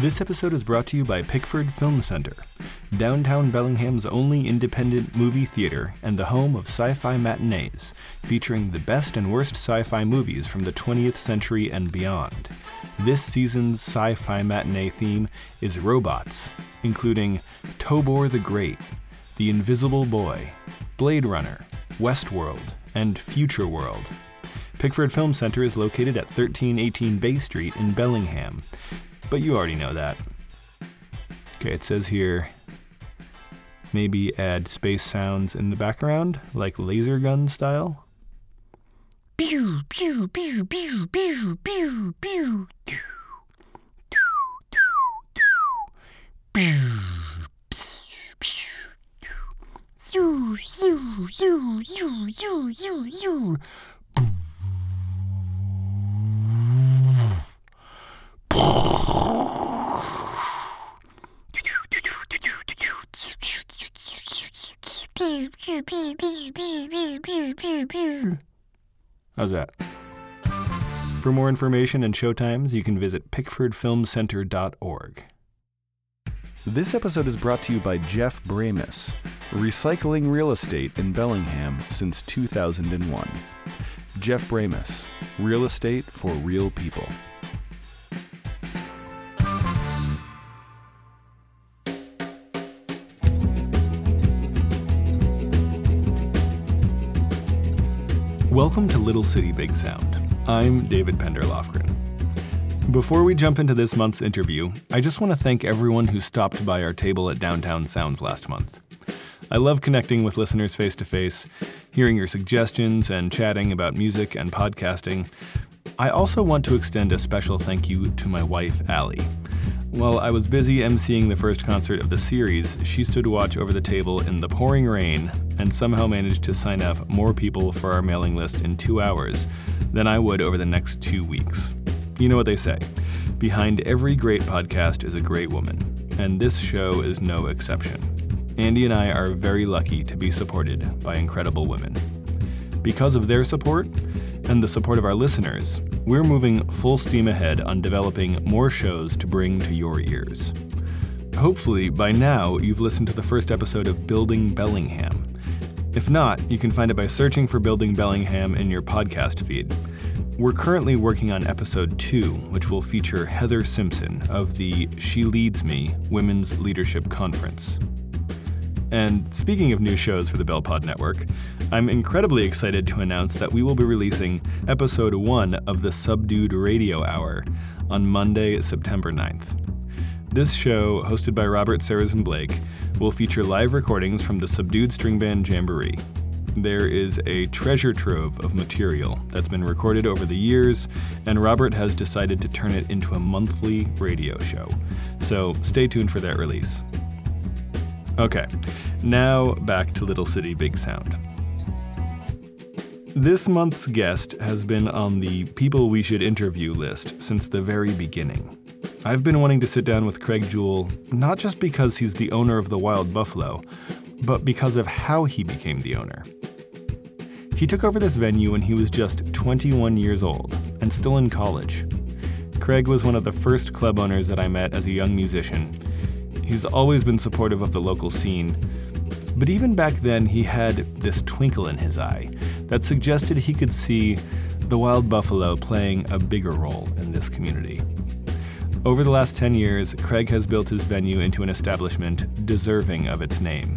This episode is brought to you by Pickford Film Center, downtown Bellingham's only independent movie theater and the home of sci fi matinees, featuring the best and worst sci fi movies from the 20th century and beyond. This season's sci fi matinee theme is robots, including Tobor the Great, The Invisible Boy, Blade Runner, Westworld, and Future World. Pickford Film Center is located at 1318 Bay Street in Bellingham, but you already know that. Okay, it says here maybe add space sounds in the background, like laser gun style. Pew, pew, pew, pew, pew, pew, pew. Zoo, zoo, zoo, zoo, zoo, zoo, zoo. Pew, pew, pew, pew, pew, pew, pew, pew, pew. How's that? For more information and showtimes, you can visit pickfordfilmcenter.org. This episode is brought to you by Jeff Bramus, recycling real estate in Bellingham since 2001. Jeff Bramus, real estate for real people. Welcome to Little City Big Sound. I'm David Pender Lofgren. Before we jump into this month's interview, I just want to thank everyone who stopped by our table at Downtown Sounds last month. I love connecting with listeners face to face, hearing your suggestions, and chatting about music and podcasting. I also want to extend a special thank you to my wife, Allie. While I was busy emceeing the first concert of the series, she stood watch over the table in the pouring rain and somehow managed to sign up more people for our mailing list in two hours than I would over the next two weeks. You know what they say behind every great podcast is a great woman, and this show is no exception. Andy and I are very lucky to be supported by incredible women. Because of their support and the support of our listeners, we're moving full steam ahead on developing more shows to bring to your ears. Hopefully, by now, you've listened to the first episode of Building Bellingham. If not, you can find it by searching for Building Bellingham in your podcast feed. We're currently working on episode two, which will feature Heather Simpson of the She Leads Me Women's Leadership Conference. And speaking of new shows for the BellPod Network, I'm incredibly excited to announce that we will be releasing episode one of the Subdued Radio Hour on Monday, September 9th. This show, hosted by Robert Sarazin Blake, will feature live recordings from the Subdued String Band Jamboree. There is a treasure trove of material that's been recorded over the years, and Robert has decided to turn it into a monthly radio show. So stay tuned for that release. Okay, now back to Little City Big Sound. This month's guest has been on the people we should interview list since the very beginning. I've been wanting to sit down with Craig Jewell not just because he's the owner of the Wild Buffalo, but because of how he became the owner. He took over this venue when he was just 21 years old and still in college. Craig was one of the first club owners that I met as a young musician. He's always been supportive of the local scene, but even back then he had this twinkle in his eye that suggested he could see the wild buffalo playing a bigger role in this community. Over the last 10 years, Craig has built his venue into an establishment deserving of its name.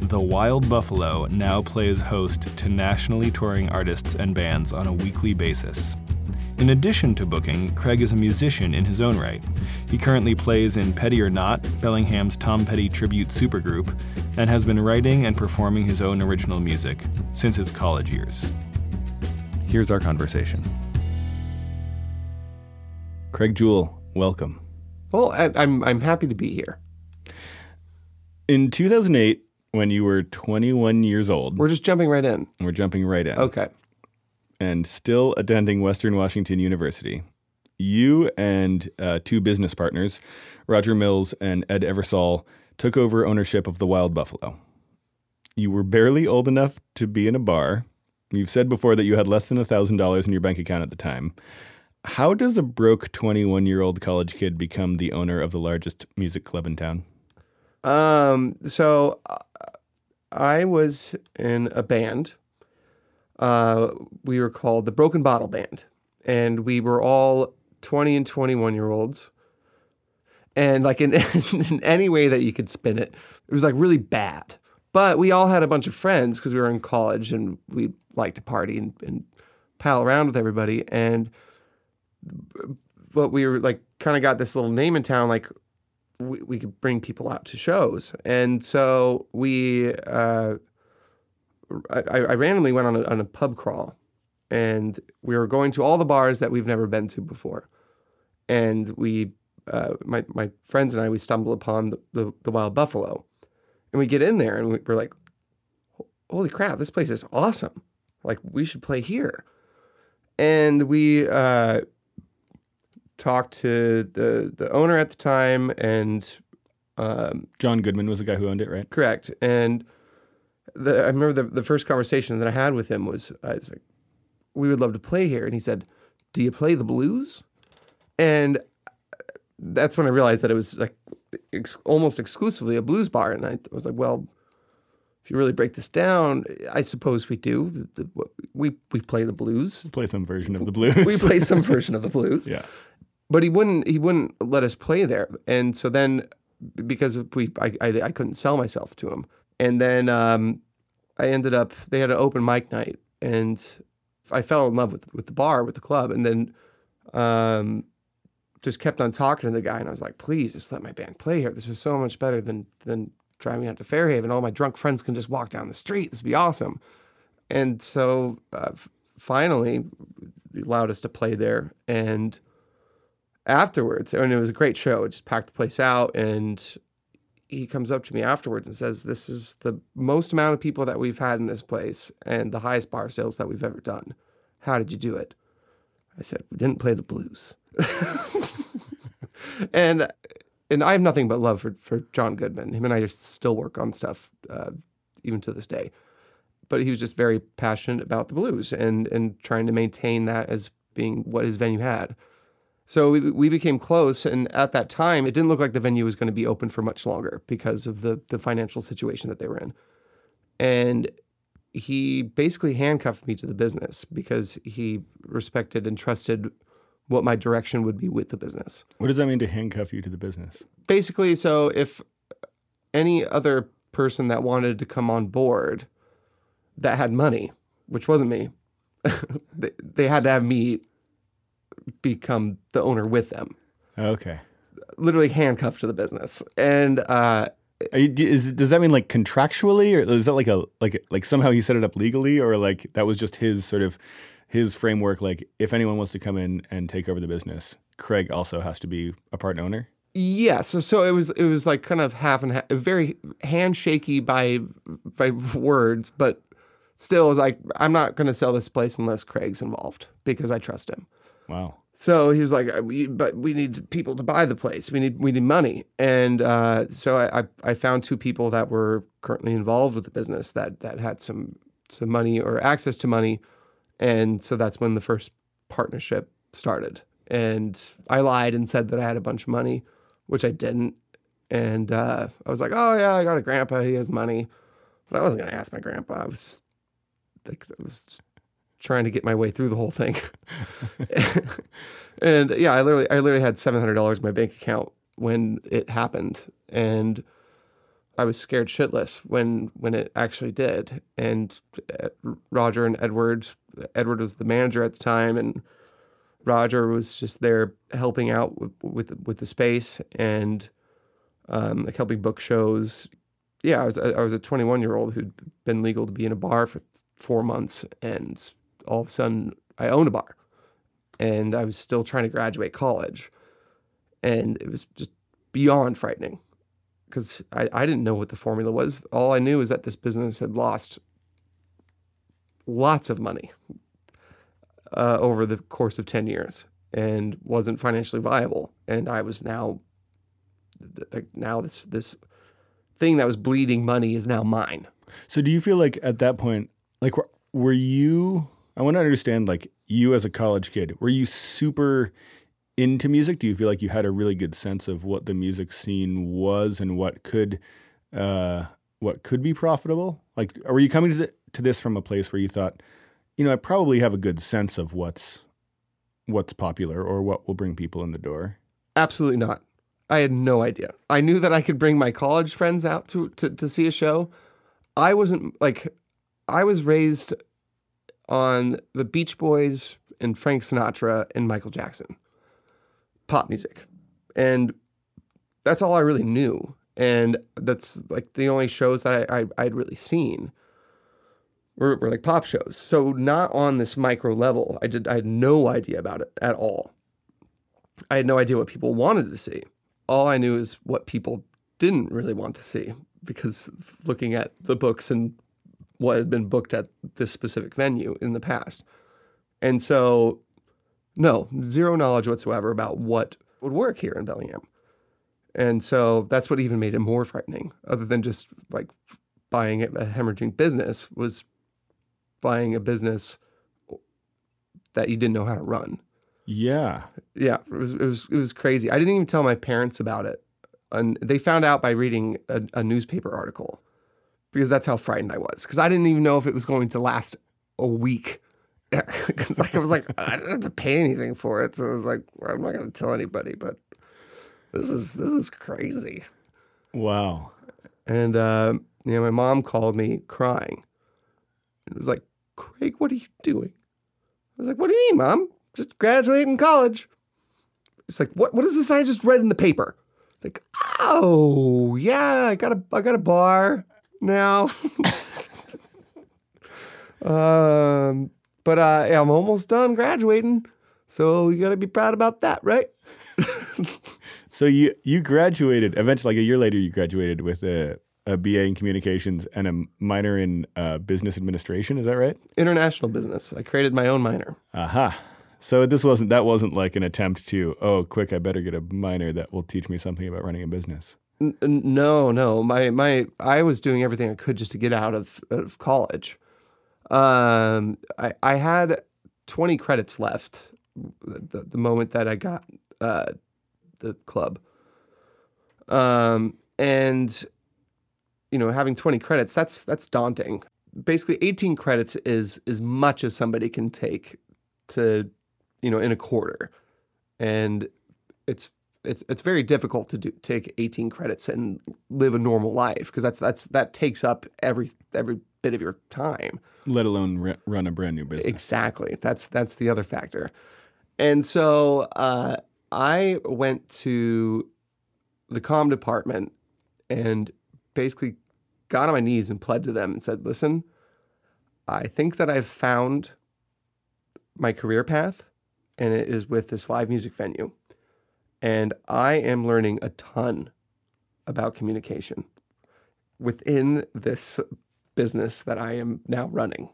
The Wild Buffalo now plays host to nationally touring artists and bands on a weekly basis. In addition to booking, Craig is a musician in his own right. He currently plays in Petty or Not, Bellingham's Tom Petty tribute supergroup, and has been writing and performing his own original music since his college years. Here's our conversation. Craig Jewell, welcome. Well, I, I'm I'm happy to be here. In 2008, when you were 21 years old, We're just jumping right in. we're jumping right in. Okay. And still attending Western Washington University, you and uh, two business partners, Roger Mills and Ed Eversole, took over ownership of the Wild Buffalo. You were barely old enough to be in a bar. You've said before that you had less than $1,000 in your bank account at the time. How does a broke 21 year old college kid become the owner of the largest music club in town? Um, so uh, I was in a band. Uh, we were called the Broken Bottle Band, and we were all 20 and 21 year olds. And like in, in any way that you could spin it, it was like really bad. But we all had a bunch of friends because we were in college and we liked to party and, and pal around with everybody. And but we were like kind of got this little name in town, like we, we could bring people out to shows. And so we, uh, I, I randomly went on a, on a pub crawl and we were going to all the bars that we've never been to before. And we, uh, my, my friends and I, we stumble upon the, the, the Wild Buffalo. And we get in there and we, we're like, holy crap, this place is awesome. Like, we should play here. And we, uh, talked to the the owner at the time, and um, John Goodman was the guy who owned it, right? correct. And the, I remember the the first conversation that I had with him was I was like, "We would love to play here," and he said, "Do you play the blues?" And uh, that's when I realized that it was like ex- almost exclusively a blues bar, and I was like, "Well." If you really break this down, I suppose we do. The- the- we we play the blues. Play some version of the blues. We play some version of the blues yeah. but he wouldn't he wouldn't let us play there and so then because we I, I, I couldn't sell myself to him and then um, i ended up they had an open mic night and i fell in love with with the bar with the club. And then um, just kept on talking to the guy and i was like please just let my band play here. This is so much better than than driving out to fairhaven. All my drunk friends can just walk down the street. This would be awesome. And so uh, finally allowed us to play there. And afterwards, and it was a great show. It just packed the place out, and he comes up to me afterwards and says, "This is the most amount of people that we've had in this place, and the highest bar sales that we've ever done. How did you do it?" I said, "We didn't play the blues," and and I have nothing but love for for John Goodman. Him and I still work on stuff uh, even to this day. But he was just very passionate about the blues and and trying to maintain that as being what his venue had. So we, we became close, and at that time, it didn't look like the venue was going to be open for much longer because of the the financial situation that they were in. And he basically handcuffed me to the business because he respected and trusted what my direction would be with the business. What does that mean to handcuff you to the business? Basically, so if any other person that wanted to come on board that had money, which wasn't me, they, they had to have me become the owner with them. Okay. literally handcuffed to the business. And uh, you, is, does that mean like contractually, or is that like a like like somehow he set it up legally, or like that was just his sort of his framework? Like if anyone wants to come in and take over the business, Craig also has to be a part owner. yeah, so so it was it was like kind of half and half, very handshaky by by words, but still, it was like I'm not going to sell this place unless Craig's involved because I trust him. Wow. So he was like, "Uh, "But we need people to buy the place. We need we need money." And uh, so I, I found two people that were currently involved with the business that that had some some money or access to money, and so that's when the first partnership started. And I lied and said that I had a bunch of money, which I didn't. And uh, I was like, "Oh yeah, I got a grandpa. He has money," but I wasn't gonna ask my grandpa. I was just like, I was just trying to get my way through the whole thing. and yeah, I literally, I literally had seven hundred dollars in my bank account when it happened, and I was scared shitless when when it actually did. And uh, Roger and Edward, Edward was the manager at the time, and Roger was just there helping out with with, with the space and um, like helping book shows. Yeah, I was I was a 21 year old who'd been legal to be in a bar for four months, and all of a sudden I owned a bar, and I was still trying to graduate college, and it was just beyond frightening because I, I didn't know what the formula was. All I knew is that this business had lost lots of money uh, over the course of 10 years and wasn't financially viable. And I was now, now this, this thing that was bleeding money is now mine. So do you feel like at that point, like were, were you? I want to understand. Like you as a college kid, were you super into music? Do you feel like you had a really good sense of what the music scene was and what could uh, what could be profitable? Like, were you coming to, the, to this from a place where you thought, you know, I probably have a good sense of what's what's popular or what will bring people in the door? Absolutely not. I had no idea. I knew that I could bring my college friends out to, to, to see a show. I wasn't like, I was raised on the Beach Boys and Frank Sinatra and Michael Jackson, pop music. And that's all I really knew. And that's like the only shows that I, I, I'd really seen were, were like pop shows. So not on this micro level. I did I had no idea about it at all. I had no idea what people wanted to see. All I knew is what people didn't really want to see because looking at the books and what had been booked at this specific venue in the past. And so, no, zero knowledge whatsoever about what would work here in Bellingham. And so that's what even made it more frightening, other than just like buying a hemorrhaging business, was buying a business that you didn't know how to run. Yeah. Yeah, it was it was it was crazy. I didn't even tell my parents about it, and they found out by reading a, a newspaper article, because that's how frightened I was. Because I didn't even know if it was going to last a week. Because like I was like I didn't have to pay anything for it, so I was like well, I'm not going to tell anybody. But this is this is crazy. Wow. And uh, know, my mom called me crying. It was like, Craig, what are you doing? I was like, What do you mean, mom? Just graduating college. It's like, what what is this I just read in the paper? Like, oh yeah, I got a I got a bar now. um but uh, I'm almost done graduating. So you gotta be proud about that, right? So you you graduated eventually, like a year later, you graduated with a, a BA in communications and a minor in uh, business administration. Is that right? International business. I created my own minor. Aha. So this wasn't that wasn't like an attempt to oh quick I better get a minor that will teach me something about running a business. N- no, no. My my I was doing everything I could just to get out of, of college. Um, I I had 20 credits left the, the moment that I got uh, the club. Um, and you know, having 20 credits, that's that's daunting. Basically 18 credits is as much as somebody can take to, you know, in a quarter. And it's it's it's very difficult to do take 18 credits and live a normal life because that's that's that takes up every every bit of your time. Let alone re- run a brand new business. Exactly. That's that's the other factor. And so uh, I went to the com department and basically got on my knees and pled to them and said, "Listen, I think that I've found my career path, and it is with this live music venue, and I am learning a ton about communication within this business that I am now running."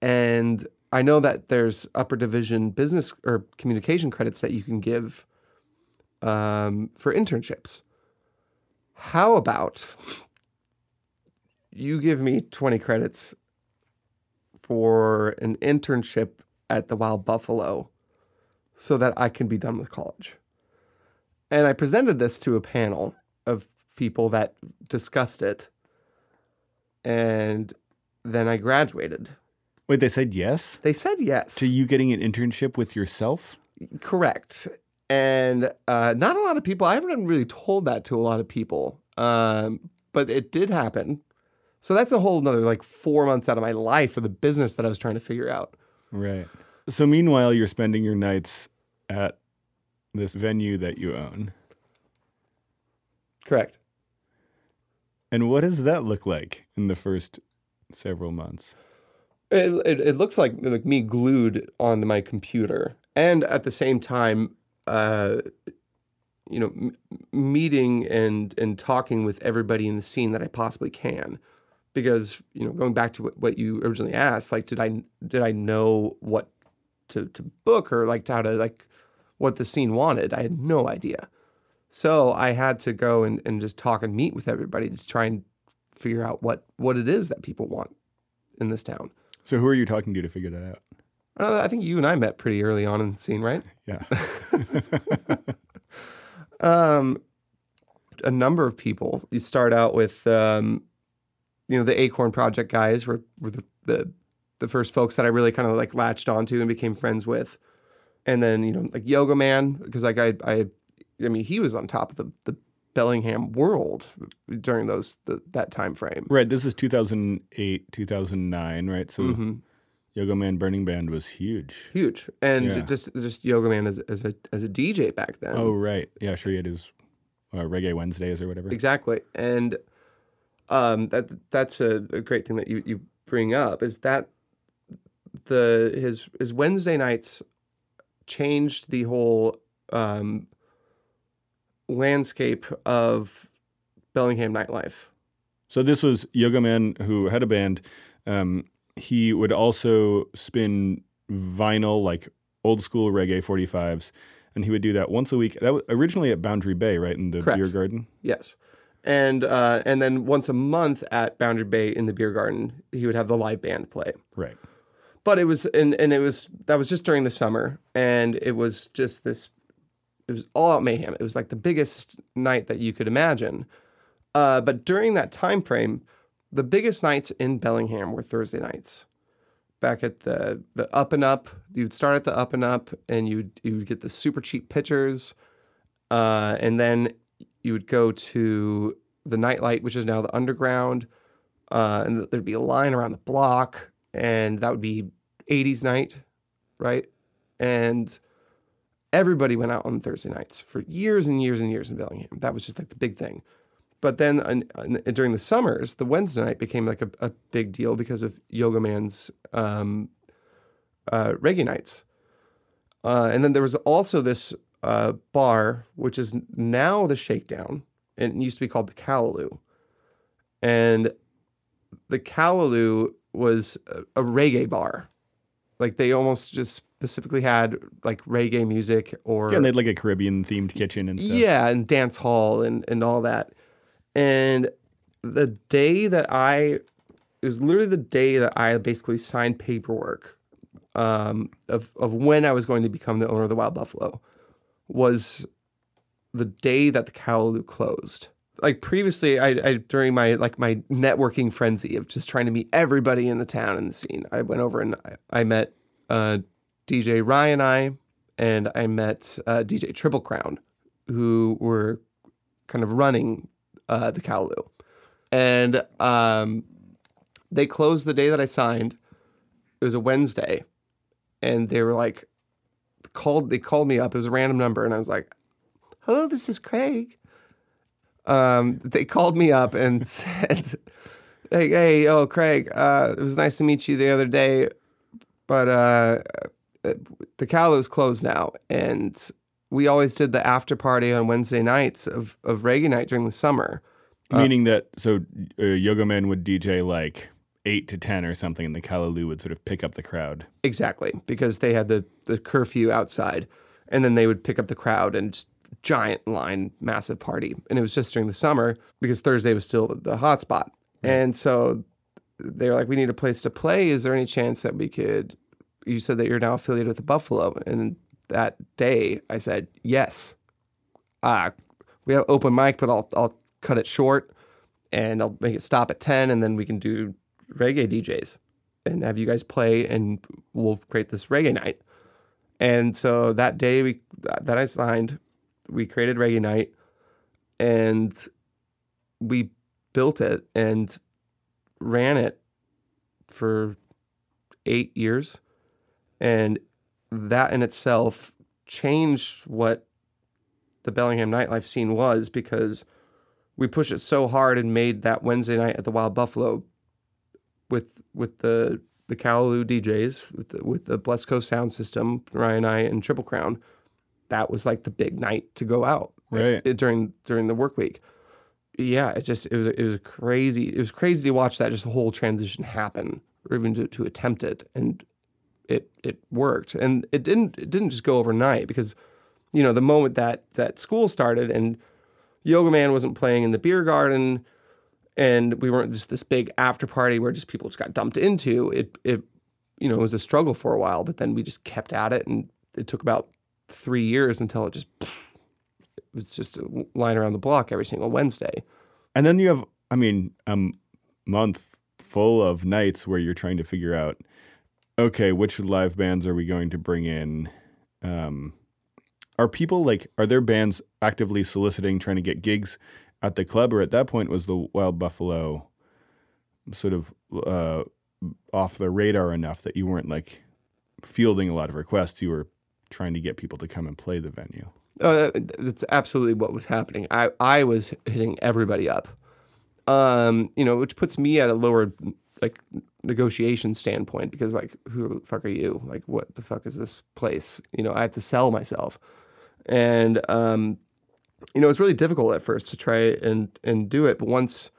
And I know that there's upper division business or communication credits that you can give um, for internships. How about you give me 20 credits for an internship at the Wild Buffalo so that I can be done with college? And I presented this to a panel of people that discussed it. And then I graduated. Wait, they said yes They said yes. to you getting an internship with yourself? Correct. And uh, not a lot of people, I haven't really told that to a lot of people, um, but it did happen. So that's a whole nother like four months out of my life for the business that I was trying to figure out. Right. So meanwhile, you're spending your nights at this venue that you own. Correct. And what does that look like in the first several months? It, it, it looks like, like me glued onto my computer. And at the same time, uh, you know, m- meeting and, and talking with everybody in the scene that I possibly can. Because, you know, going back to what, what you originally asked, like, did I, did I know what to, to book or like how to, like, what the scene wanted? I had no idea. So I had to go and, and just talk and meet with everybody to try and figure out what, what it is that people want in this town. So who are you talking to to figure that out? I, don't know, I think you and I met pretty early on in the scene, right? Yeah. um, a number of people. You start out with, um, you know, the Acorn Project guys were, were the, the the first folks that I really kind of like latched onto and became friends with, and then you know like Yogoman because like I I I mean he was on top of the the Bellingham world during those the, that time frame. right. This is 2008, 2009, right? So Mhm. Yogoman Burning Band was huge. Huge and Yeah. just just Yogoman as as a as a DJ back then. Oh, right. Yeah, sure. He had his uh, Reggae Wednesdays or whatever. Exactly, and um, that that's a, a great thing that you, you bring up is that the his his Wednesday nights changed the whole um, landscape of Bellingham nightlife. So this was Yogoman who had a band. Um, he would also spin vinyl, like old school reggae 45s, and he would do that once a week. That was originally at Boundary Bay, right in the Correct. beer garden. Yes. And uh, and then once a month at Boundary Bay in the beer garden, he would have the live band play. Right. But it was and and it was that was just during the summer and it was just this it was all out mayhem. It was like the biggest night that you could imagine. Uh, but during that time frame the biggest nights in bellingham were thursday nights. Back at the the up and up you'd start at the up and up and you'd you would get the super cheap pitchers uh, and then you would go to the nightlight which is now the underground uh, and there'd be a line around the block and that would be 80s night, right? And everybody went out on Thursday nights for years and years and years in Bellingham. That was just like the big thing. But then during the summers, the Wednesday night became like a, a big deal because of Yogoman's um, uh, reggae nights. Uh, and then there was also this uh, bar, which is now the Shakedown, and it used to be called the Callaloo. And the Callaloo was a, a reggae bar. Like they almost just specifically had like reggae music or Yeah, and they had like a Caribbean themed kitchen and stuff. yeah, and dance hall and and all that. And the day that I it was literally the day that I basically signed paperwork um, of of when I was going to become the owner of the Wild Buffalo was the day that the Callaloo closed. Like previously, I, I during my like my networking frenzy of just trying to meet everybody in the town and the scene, I went over and I, I met uh, DJ Ryan I and I met uh, DJ Triple Crown, who were kind of running uh, the Callaloo, and um, they closed the day that I signed. It was a Wednesday, and they were like called. They called me up. It was a random number, and I was like, "Hello, this is Craig." Um, they called me up and said, "Hey, hey, oh, Craig, uh, it was nice to meet you the other day, but uh, the Callaloo's closed now, and we always did the after party on Wednesday nights of of reggae night during the summer." Meaning that, so uh, Yogoman would DJ like 8 to 10 or something, and the Callaloo would sort of pick up the crowd. Exactly, because they had the the curfew outside, and then they would pick up the crowd and just giant line, massive party. And it was just during the summer because Thursday was still the hot spot. And so they were like, "We need a place to play. Is there any chance that we could?" You said that you're now affiliated with the Buffalo, and that day I said yes. Uh, we have open mic, but I'll I'll cut it short, and I'll make it stop at ten, and then we can do reggae DJs and have you guys play, and we'll create this reggae night. And so that day we that I signed, we created reggae night, and we built it and ran it for eight years, and that in itself changed what the Bellingham nightlife scene was because we pushed it so hard and made that Wednesday night at the Wild Buffalo with with the the Callaloo DJs with the, with the Blessed Coast sound system, Ryan I and Triple Crown. That was like the big night to go out Right. uh, during during the work week. Yeah, it just it was it was crazy. It was crazy to watch that just the whole transition happen, or even to, to attempt it, and it it worked. And it didn't it didn't just go overnight because, you know, the moment that that school started and Yogoman wasn't playing in the beer garden, and we weren't just this big after party where just people just got dumped into. It it you know, it was a struggle for a while, but then we just kept at it, and it took about three years until it just it was just a line around the block every single Wednesday. And then you have, I mean, a month full of nights where you're trying to figure out, okay, which live bands are we going to bring in? Um, are people like, are there bands actively soliciting, trying to get gigs at the club, or at that point was the Wild Buffalo sort of uh, off the radar enough that you weren't like fielding a lot of requests? You were trying to get people to come and play the venue. Uh, that's absolutely what was happening. I, I was hitting everybody up, um, you know, which puts me at a lower like negotiation standpoint because like who the fuck are you? Like what the fuck is this place? You know, I have to sell myself, and um, you know, it's really difficult at first to try and and do it, but once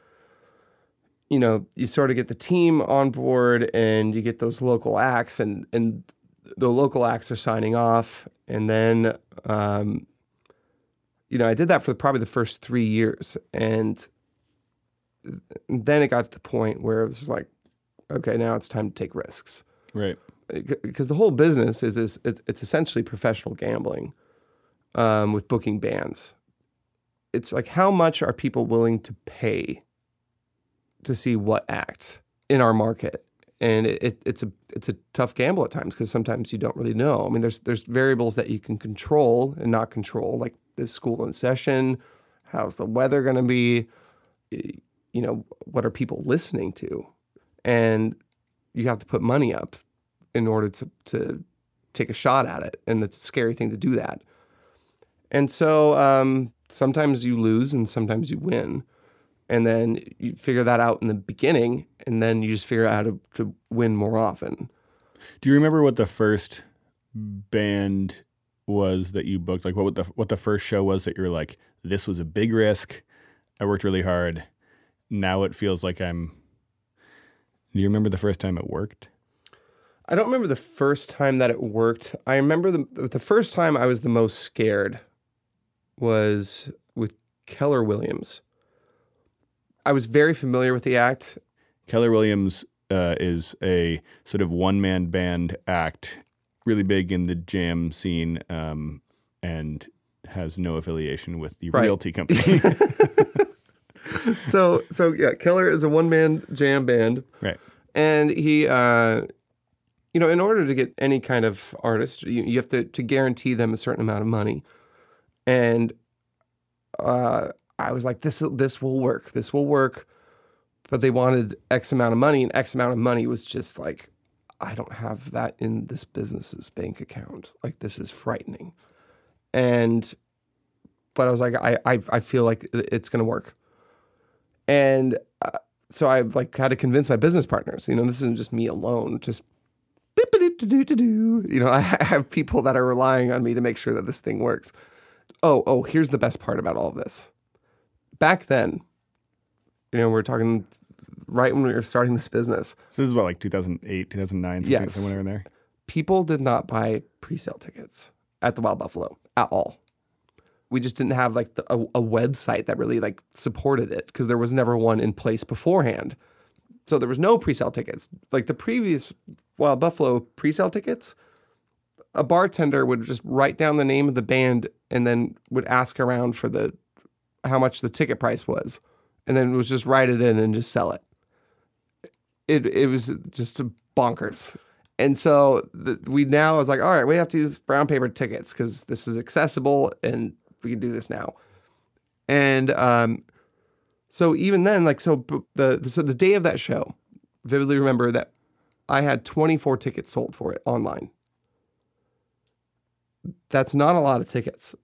you know you sort of get the team on board and you get those local acts and and the local acts are signing off and then um, you know i did that for probably the first three years and then it got to the point where it was like okay now it's time to take risks Right. because the whole business is, is it- it's essentially professional gambling um, with booking bands. It's like how much are people willing to pay to see what act in our market, and it, it, it's a it's a tough gamble at times because sometimes you don't really know. I mean, there's there's variables that you can control and not control, like is school in session, how's the weather going to be, you know, what are people listening to, and you have to put money up in order to to take a shot at it, and it's a scary thing to do that. And so um, sometimes you lose, and sometimes you win, and then you figure that out in the beginning, and then you just figure out how to, to win more often. Do you remember what the first band was that you booked? Like what the what the first show was that you're like, this was a big risk. I worked really hard. Now it feels like I'm. Do you remember the first time it worked? I don't remember the first time that it worked. I remember the the first time I was the most scared was with Keller Williams. I was very familiar with the act. Keller Williams uh, is a sort of one man band act, really big in the jam scene, um, and has no affiliation with the Right. realty company. So so yeah, Keller is a one man jam band. right. and he uh you know in order to get any kind of artist you, you have to to guarantee them a certain amount of money and uh i was like this this will work this will work but they wanted x amount of money and x amount of money was just like i don't have that in this business's bank account like this is frightening and but i was like i i, I feel like it's going to work and uh, so I like had to convince my business partners. You know, this isn't just me alone. Just you know, I have people that are relying on me to make sure that this thing works. Oh, oh, here's the best part about all of this. Back then, you know, we're talking right when we were starting this business. So this is about like 2008, 2009, something, Yes. somewhere in there. People did not buy pre-sale tickets at the Wild Buffalo at all. We just didn't have like the, a, a website that really like supported it because there was never one in place beforehand. So there was no pre-sale tickets. Like the previous Wild Buffalo pre-sale tickets, a bartender would just write down the name of the band and then would ask around for the how much the ticket price was, and then was just write it in and just sell it. It it was just bonkers. And so the, we now was like, all right, we have to use brown paper tickets because this is accessible and we can do this now. And um, so even then, like, so the so the day of that show, vividly remember that I had 24 tickets sold for it online. That's not a lot of tickets.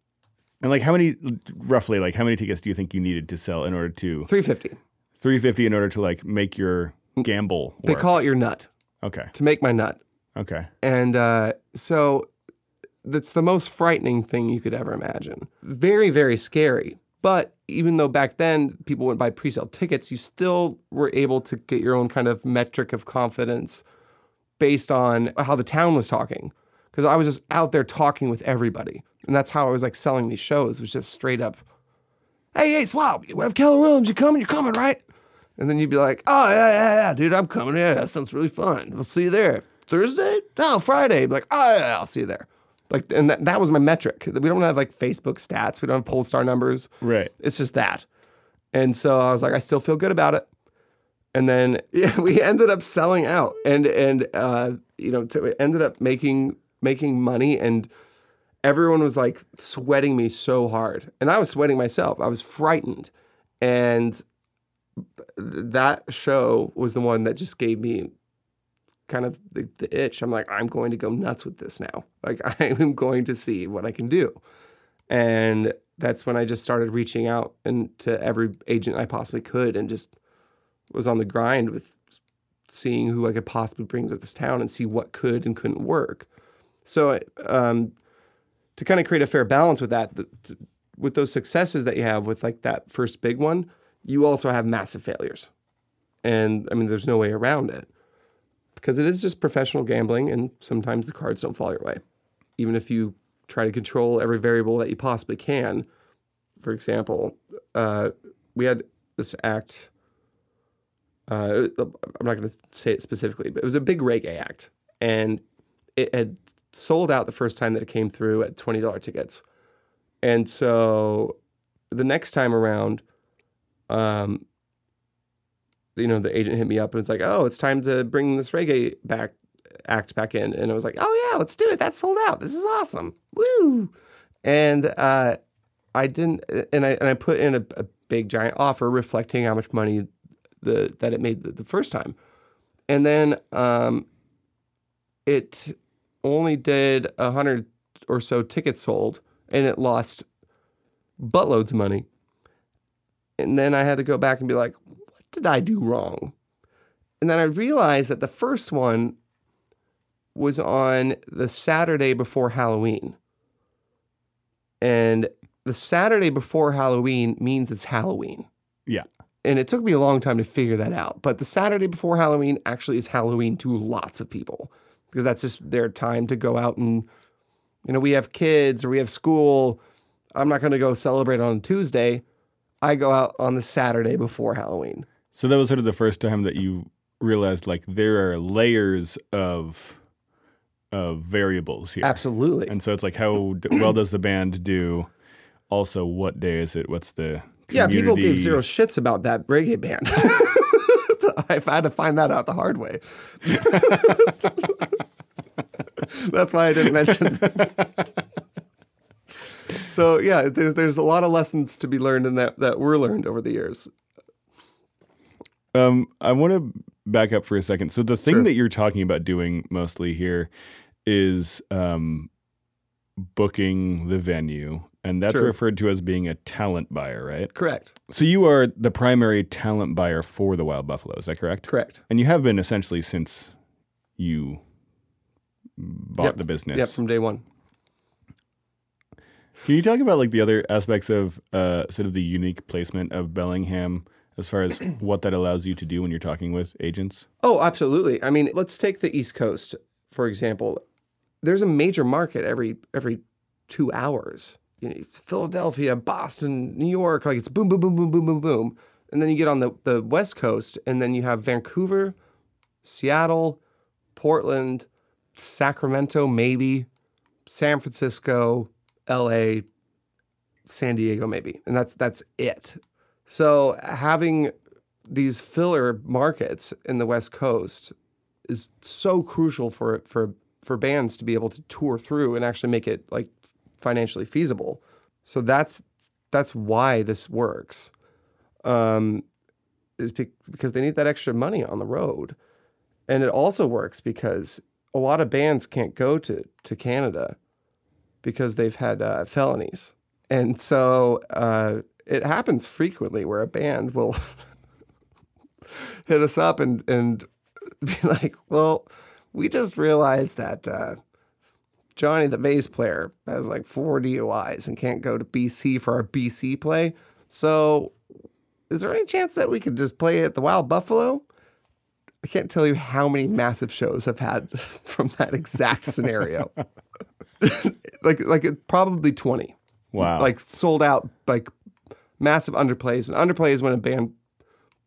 And like, how many, roughly, like, how many tickets do you think you needed to sell in order to 350. 350 in order to like make your gamble They work? call it your nut okay. to make my nut. Okay. And uh, so that's the most frightening thing you could ever imagine. Very, very scary. But even though back then people went buy pre-sale tickets, you still were able to get your own kind of metric of confidence based on how the town was talking. Because I was just out there talking with everybody. And that's how I was like selling these shows, was just straight up, hey, hey, Swab, we have Keller Williams, you coming? You're coming, right? And then you'd be like, oh, yeah, yeah, yeah, dude, I'm coming. Yeah, that sounds really fun. We'll see you there. Thursday? No, Friday. Like, oh, yeah, I'll see you there. Like, and that, that was my metric. We don't have like Facebook stats. We don't have Pollstar numbers. Right. It's just that. And so I was like, I still feel good about it. And then yeah, we ended up selling out, and and uh, you know, to, ended up making making money, and everyone was like sweating me so hard, and I was sweating myself. I was frightened, and that show was the one that just gave me kind of the, the itch. I'm like, I'm going to go nuts with this now. Like, I'm going to see what I can do. And that's when I just started reaching out and to every agent I possibly could and just was on the grind with seeing who I could possibly bring to this town and see what could and couldn't work. So, um, to kind of create a fair balance with that, the, with those successes that you have with like that first big one, you also have massive failures. And I mean, there's no way around it because it is just professional gambling, and sometimes the cards don't fall your way. Even if you try to control every variable that you possibly can. For example, uh, we had this act. Uh, I'm not going to say it specifically, but it was a big reggae act, and it had sold out the first time that it came through at twenty dollar tickets, and so the next time around, um, you know, the agent hit me up and was like, "Oh, it's time to bring this reggae back act back in," and I was like, "Oh yeah, let's do it. That's sold out. This is awesome. Woo!" And uh, I didn't, and I and I put in a, a big giant offer reflecting how much money the that it made the, the first time, and then um, it only did a hundred or so tickets sold, and it lost buttloads of money. And then I had to go back and be like, what did I do wrong? And then I realized that the first one was on the Saturday before Halloween. And the Saturday before Halloween means it's Halloween. Yeah. And it took me a long time to figure that out. But the Saturday before Halloween actually is Halloween to lots of people because that's just their time to go out and, you know, we have kids or we have school. I'm not going to go celebrate on Tuesday. I go out on the Saturday before Halloween. So that was sort of the first time that you realized like there are layers of of variables here. Absolutely. And so it's like how well does the band do? Also, what day is it? What's the yeah, people gave zero shits about that reggae band. I've had to find that out the hard way. That's why I didn't mention. so yeah, there's there's a lot of lessons to be learned and that that were learned over the years. Um, I want to back up for a second. So the thing Sure. that you're talking about doing mostly here is um, booking the venue, and that's Sure. referred to as being a talent buyer, right? Correct. So you are the primary talent buyer for the Wild Buffalo. Is that correct? Correct. And you have been essentially since you bought Yep. the business. Yep, from day one. Can you talk about like the other aspects of uh, sort of the unique placement of Bellingham as far as what that allows you to do when you're talking with agents? Oh, absolutely. I mean, let's take the East Coast for example. There's a major market every every two hours. You know, Philadelphia, Boston, New York, like it's boom, boom, boom, boom, boom, boom, boom. And then you get on the, the West Coast, and then you have Vancouver, Seattle, Portland, Sacramento, maybe, San Francisco, LA, San Diego, maybe. And that's that's it. So having these filler markets in the West Coast is so crucial for for for bands to be able to tour through and actually make it like financially feasible. So that's that's why this works. Um, is because they need that extra money on the road, and it also works because a lot of bands can't go to to Canada because they've had uh, felonies, and so uh, it happens frequently where a band will hit us up and and be like, well, we just realized that uh, Johnny, the bass player, has like four DUIs and can't go to BC for our BC play. So, is there any chance that we could just play at the Wild Buffalo? I can't tell you how many massive shows I've had from that exact scenario. like, like probably twenty. Wow. Like sold out, like massive underplays. And underplay is when a band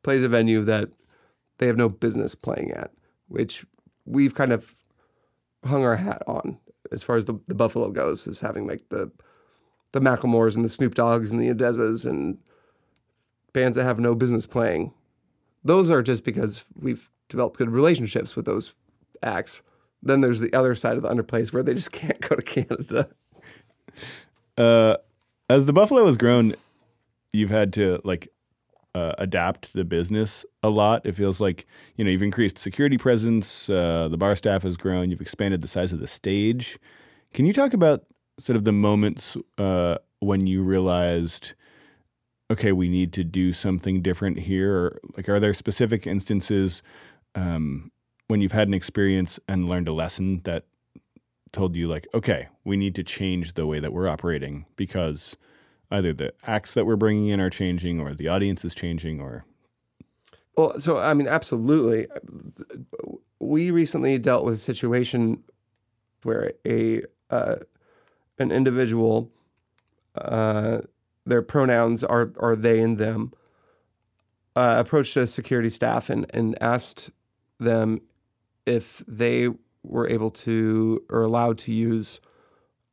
plays a venue that they have no business playing at, which we've kind of hung our hat on as far as the, the Buffalo goes, is having like the the Macklemores and the Snoop Doggs and the ODESZAs and bands that have no business playing. Those are just because we've developed good relationships with those acts. Then there's the other side of the underplays where they just can't go to Canada. Uh, as the Buffalo has grown, you've had to like uh, adapt the business a lot. It feels like you know you've increased security presence. Uh, the bar staff has grown. You've expanded the size of the stage. Can you talk about sort of the moments uh, when you realized, okay, we need to do something different here? Or, like, are there specific instances um, when you've had an experience and learned a lesson that told you, like, okay, we need to change the way that we're operating because either the acts that we're bringing in are changing or the audience is changing or Well, so I mean, absolutely. We recently dealt with a situation where a uh, an individual, uh, their pronouns are are they and them, uh, approached a security staff and and asked them if they were able to or allowed to use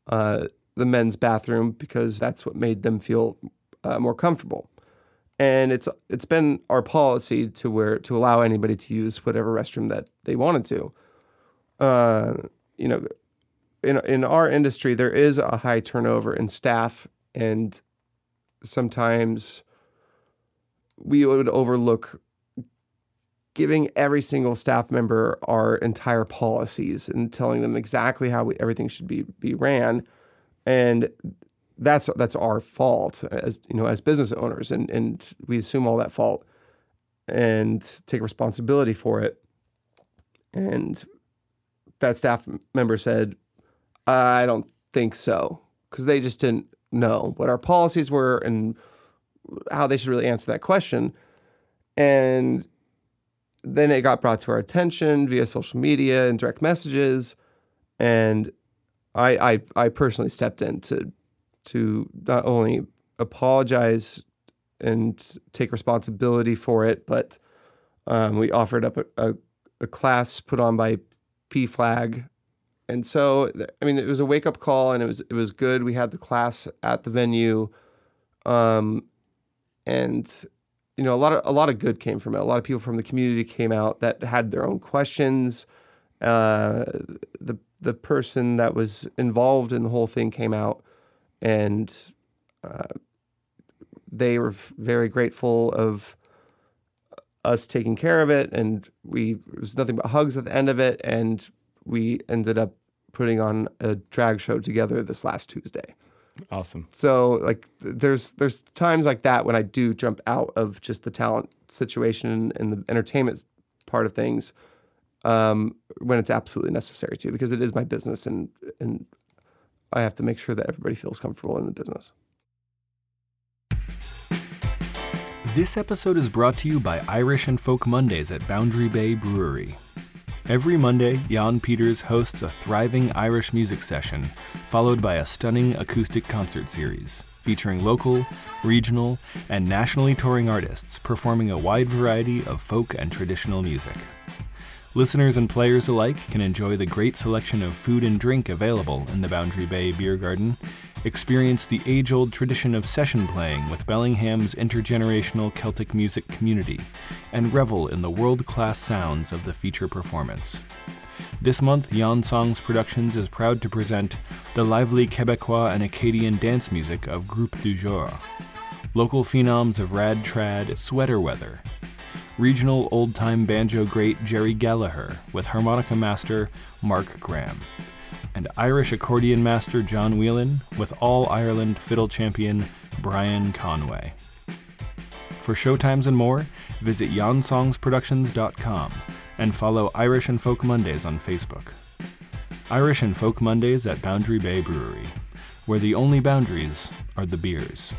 uh, the men's bathroom because that's what made them feel uh, more comfortable and it's it's been our policy to where to allow anybody to use whatever restroom that they wanted to. Uh, you know, in in our industry, there is a high turnover in staff, and sometimes we would overlook giving every single staff member our entire policies and telling them exactly how we, everything should be be ran, and that's that's our fault as you know as business owners. And and we assume all that fault and take responsibility for it. And that staff member said i don't think so because they just didn't know what our policies were and how they should really answer that question. And then it got brought to our attention via social media and direct messages. And i i, I personally stepped in to to not only apologize and take responsibility for it, but um, we offered up a, a, a, class put on by PFLAG, and so I mean it was a wake up call, and it was it was good. We had the class at the venue, um, and you know a lot of a lot of good came from it. A lot of people from the community came out that had their own questions. Uh, the the person that was involved in the whole thing came out and uh, they were very grateful of us taking care of it and we it was nothing but hugs at the end of it and we ended up putting on a drag show together this last Tuesday. Awesome. So like there's there's times like that when I do jump out of just the talent situation and the entertainment part of things um, when it's absolutely necessary to because it is my business and and I have to make sure that everybody feels comfortable in the business. This episode is brought to you by Irish and Folk Mondays at Boundary Bay Brewery. Every Monday, Jan Peters hosts a thriving Irish music session, followed by a stunning acoustic concert series featuring local, regional, and nationally touring artists performing a wide variety of folk and traditional music. Listeners and players alike can enjoy the great selection of food and drink available in the Boundary Bay Beer Garden, experience the age old tradition of session playing with Bellingham's intergenerational Celtic music community, and revel in the world class sounds of the feature performance. This month, Jan Songs Productions is proud to present the lively Quebecois and Acadian dance music of Groupe du Jour, local phenoms of rad trad sweater weather, regional old time banjo great Jerry Gallagher with harmonica master Mark Graham, and Irish accordion master John Whelan with All Ireland fiddle champion Brian Conway. For showtimes and more, visit jansongsproductions.com and follow Irish and Folk Mondays on Facebook. Irish and Folk Mondays at Boundary Bay Brewery, where the only boundaries are the beers.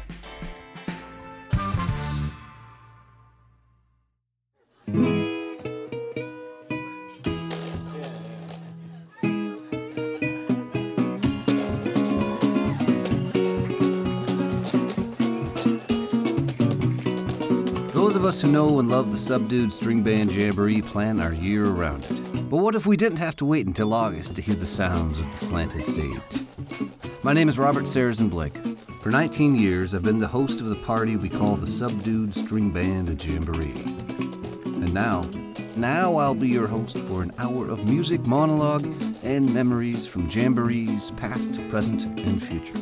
The subdued string band jamboree plan our year around it. But what if we didn't have to wait until August to hear the sounds of the slanted stage? My name is Robert Sarazin Blake. For 19 years, I've been the host of the party we call the Subdued String Band Jamboree. And now, now I'll be your host for an hour of music monologue and memories from jamborees past, present, and future.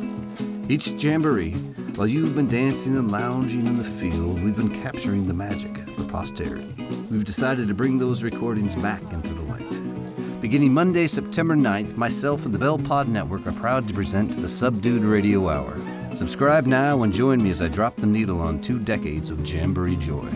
Each jamboree, while you've been dancing and lounging in the field, we've been capturing the magic posterity. We've decided to bring those recordings back into the light. Beginning Monday, September 9th, myself and the Bell Pod Network are proud to present the Subdued Radio Hour. Subscribe now and join me as I drop the needle on two decades of jamboree joy.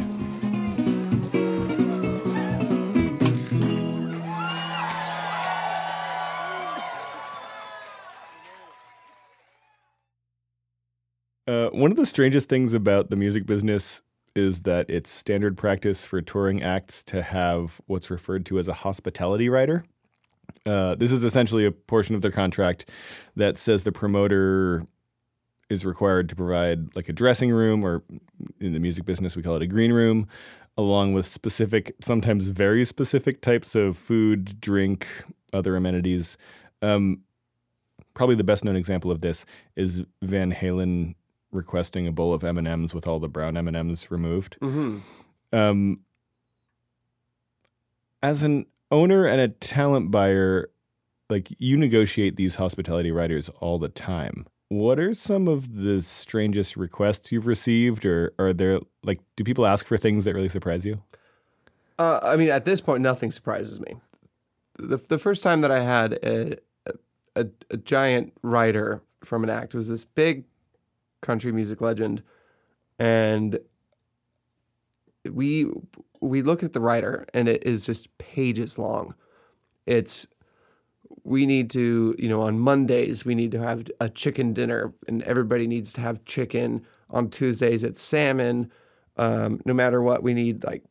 Uh, one of the strangest things about the music business is that it's standard practice for touring acts to have what's referred to as a hospitality rider. Uh, this is essentially a portion of their contract that says the promoter is required to provide like a dressing room, or in the music business, we call it a green room, along with specific, sometimes very specific types of food, drink, other amenities. Um, probably the best known example of this is Van Halen requesting a bowl of M and M's with all the brown M and M's removed. Mm-hmm. Um, as an owner and a talent buyer, like you negotiate these hospitality riders all the time. What are some of the strangest requests you've received, or are there like do people ask for things that really surprise you? Uh, I mean, at this point, nothing surprises me. The, the first time that I had a, a, a giant rider from an act was this big country music legend, and we we look at the rider, and it is just pages long. It's we need to, you know, on Mondays we need to have a chicken dinner, and everybody needs to have chicken. On Tuesdays it's salmon. Um, no matter what, we need like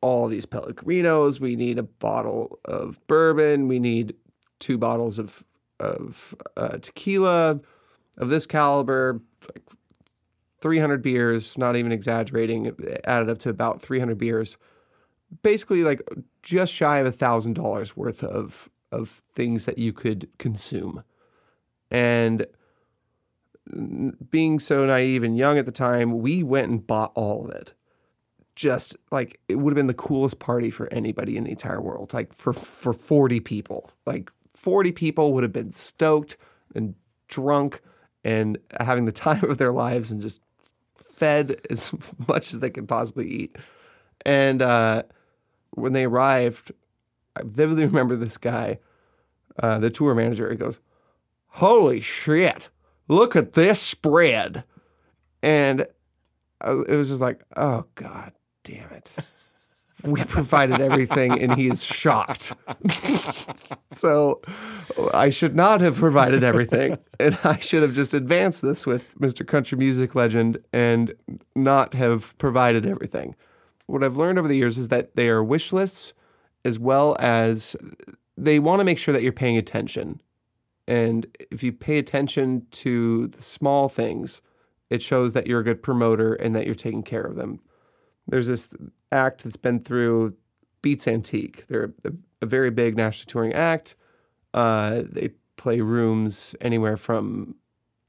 all these Pellegrinos. We need a bottle of bourbon. We need two bottles of of uh, tequila of this caliber, like 300 beers. Not even exaggerating. Added up to about 300 beers. Basically, like just shy of a thousand dollars worth of of things that you could consume, and being so naive and young at the time, we went and bought all of it just like it would have been the coolest party for anybody in the entire world. Like for for 40 people. Like 40 people would have been stoked and drunk and having the time of their lives and just fed as much as they could possibly eat. And uh, when they arrived, I vividly remember this guy, uh, the tour manager. He goes, "Holy shit! Look at this spread!" And uh, it was just like, "Oh god, damn it." We provided everything, and he is shocked. so I should not have provided everything, and I should have just advanced this with Mr. Country Music Legend and not have provided everything. What I've learned over the years is that they are wish lists as well as they want to make sure that you're paying attention. And if you pay attention to the small things, it shows that you're a good promoter and that you're taking care of them. There's this act that's been through Beats Antique. They're a, a very big national touring act. Uh, they play rooms anywhere from,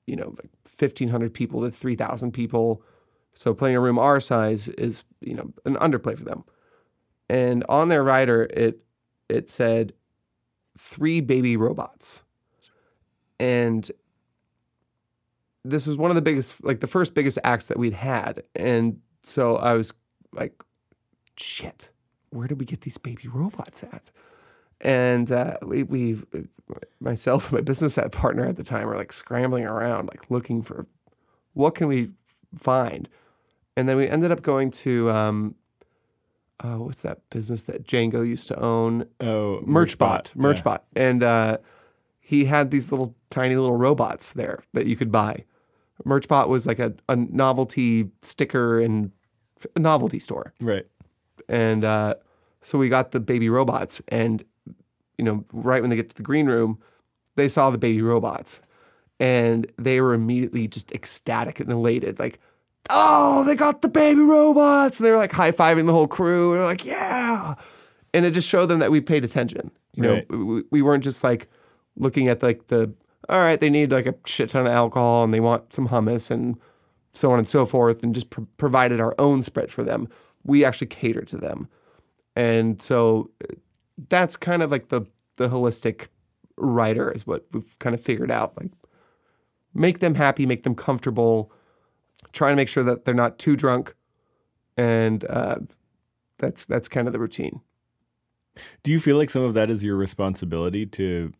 you know, like 1,500 people to 3,000 people. So playing a room our size is, you know, an underplay for them. And on their rider, it it said three baby robots. And this was one of the biggest, like the first biggest acts that we'd had. And so I was like, shit, where did we get these baby robots at? And uh, we, we, myself and my business partner at the time were like scrambling around, like looking for what can we find. And then we ended up going to, um, uh, what's that business that Django used to own? Oh, Merchbot, Yeah. Merchbot, and uh, he had these little tiny little robots there that you could buy. Merchbot was like a, a novelty sticker and a novelty store, Right. and uh, so we got the baby robots. And you know, right when they get to the green room, they saw the baby robots, and they were immediately just ecstatic and elated, like. Oh, they got the baby robots. And they were like high fiving the whole crew. They're like, yeah. and it just showed them that we paid attention. You know, Right. we, we weren't just like looking at like the all right, they need like a shit ton of alcohol and they want some hummus and so on and so forth, and just pro- provided our own spread for them. We actually catered to them, and so uh, that's kind of like the the holistic rider is what we've kind of figured out. Like, make them happy, make them comfortable, try to make sure that they're not too drunk, and uh, that's that's kind of the routine. Do you feel like some of that is your responsibility to,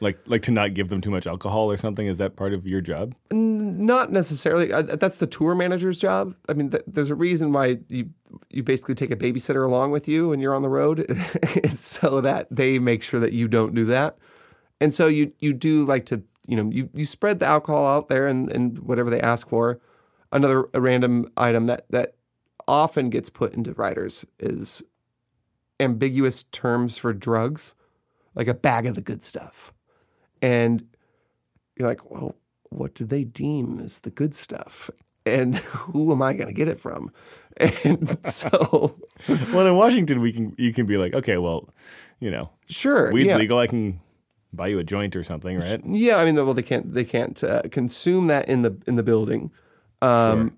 like, like to not give them too much alcohol or something? Is that part of your job? Not necessarily. That's the tour manager's job. I mean, th- there's a reason why you you basically take a babysitter along with you when you're on the road. so that they make sure that you don't do that. And so you you do like to you know you you spread the alcohol out there and and whatever they ask for. Another random item that that often gets put into riders is ambiguous terms for drugs, like a bag of the good stuff, and you're like, well, what do they deem as the good stuff? And who am I going to get it from? And so, well, in Washington, we can you can be like, okay, well, you know, sure, weed's yeah. legal. I can buy you a joint or something, right? Yeah, I mean, well, they can't they can't uh, consume that in the in the building, um,